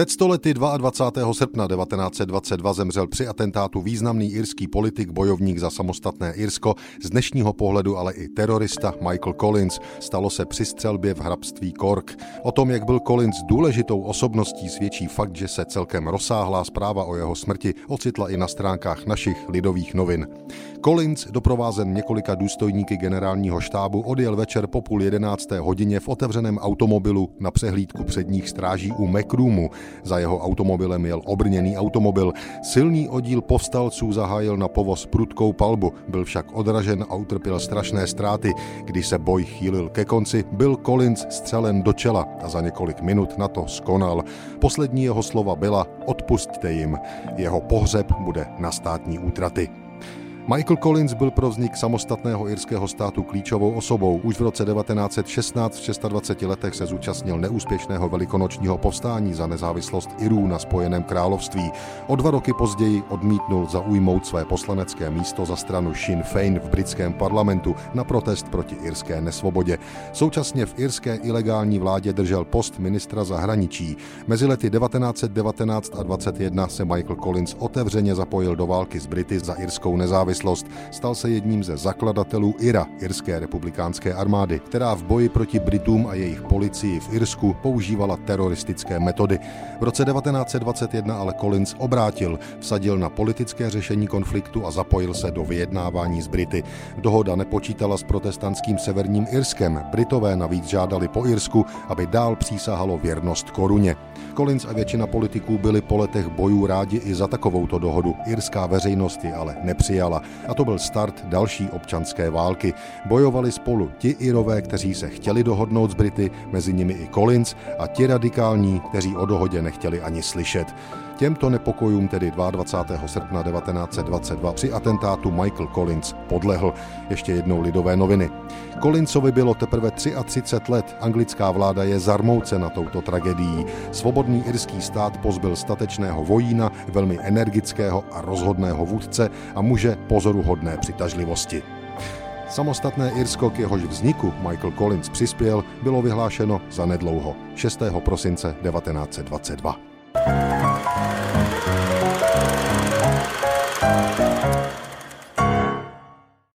Před stolety 22. srpna 1922 zemřel při atentátu významný irský politik, bojovník za samostatné Irsko, z dnešního pohledu ale i terorista Michael Collins. Stalo se při střelbě v hrabství Cork. O tom, jak byl Collins důležitou osobností, svědčí fakt, že se celkem rozsáhlá zpráva o jeho smrti ocitla i na stránkách našich lidových novin. Collins, doprovázen několika důstojníky generálního štábu, odjel večer po půl jedenácté hodině v otevřeném automobilu na přehlídku předních stráží u Macroomu, za jeho automobilem jel obrněný automobil. Silný oddíl povstalců zahájil na povoz prudkou palbu, byl však odražen a utrpěl strašné ztráty. Když se boj chýlil ke konci, byl Collins střelen do čela a za několik minut na to skonal. Poslední jeho slova byla odpustte jim. Jeho pohřeb bude na státní útraty. Michael Collins byl pro vznik samostatného irského státu klíčovou osobou. Už v roce 1916 v 26 letech se zúčastnil neúspěšného velikonočního povstání za nezávislost Irů na Spojeném království. O dva roky později odmítnul zaujmout své poslanecké místo za stranu Sinn Féin v britském parlamentu na protest proti irské nesvobodě. Současně v irské ilegální vládě držel post ministra zahraničí. Mezi lety 1919 a 21 se Michael Collins otevřeně zapojil do války s Brity za irskou nezávislost nezávislost, stal se jedním ze zakladatelů IRA, Irské republikánské armády, která v boji proti Britům a jejich policii v Irsku používala teroristické metody. V roce 1921 ale Collins obrátil, vsadil na politické řešení konfliktu a zapojil se do vyjednávání s Brity. Dohoda nepočítala s protestantským severním Irskem. Britové navíc žádali po Irsku, aby dál přísahalo věrnost koruně. Collins a většina politiků byli po letech bojů rádi i za takovouto dohodu. Irská veřejnost ji ale nepřijala. A to byl start další občanské války. Bojovali spolu ti Irové, kteří se chtěli dohodnout s Brity, mezi nimi i Collins, a ti radikální, kteří o dohodě nechtěli ani slyšet. Těmto nepokojům tedy 22. srpna 1922 při atentátu Michael Collins podlehl. Ještě jednou lidové noviny. Collinsovi bylo teprve 33 let, anglická vláda je zarmoucena touto tragédií. Svobodný irský stát pozbyl statečného vojína, velmi energického a rozhodného vůdce a muže pozoruhodné přitažlivosti. Samostatné Irsko, k jehož vzniku Michael Collins přispěl, bylo vyhlášeno za nedlouho 6. prosince 1922.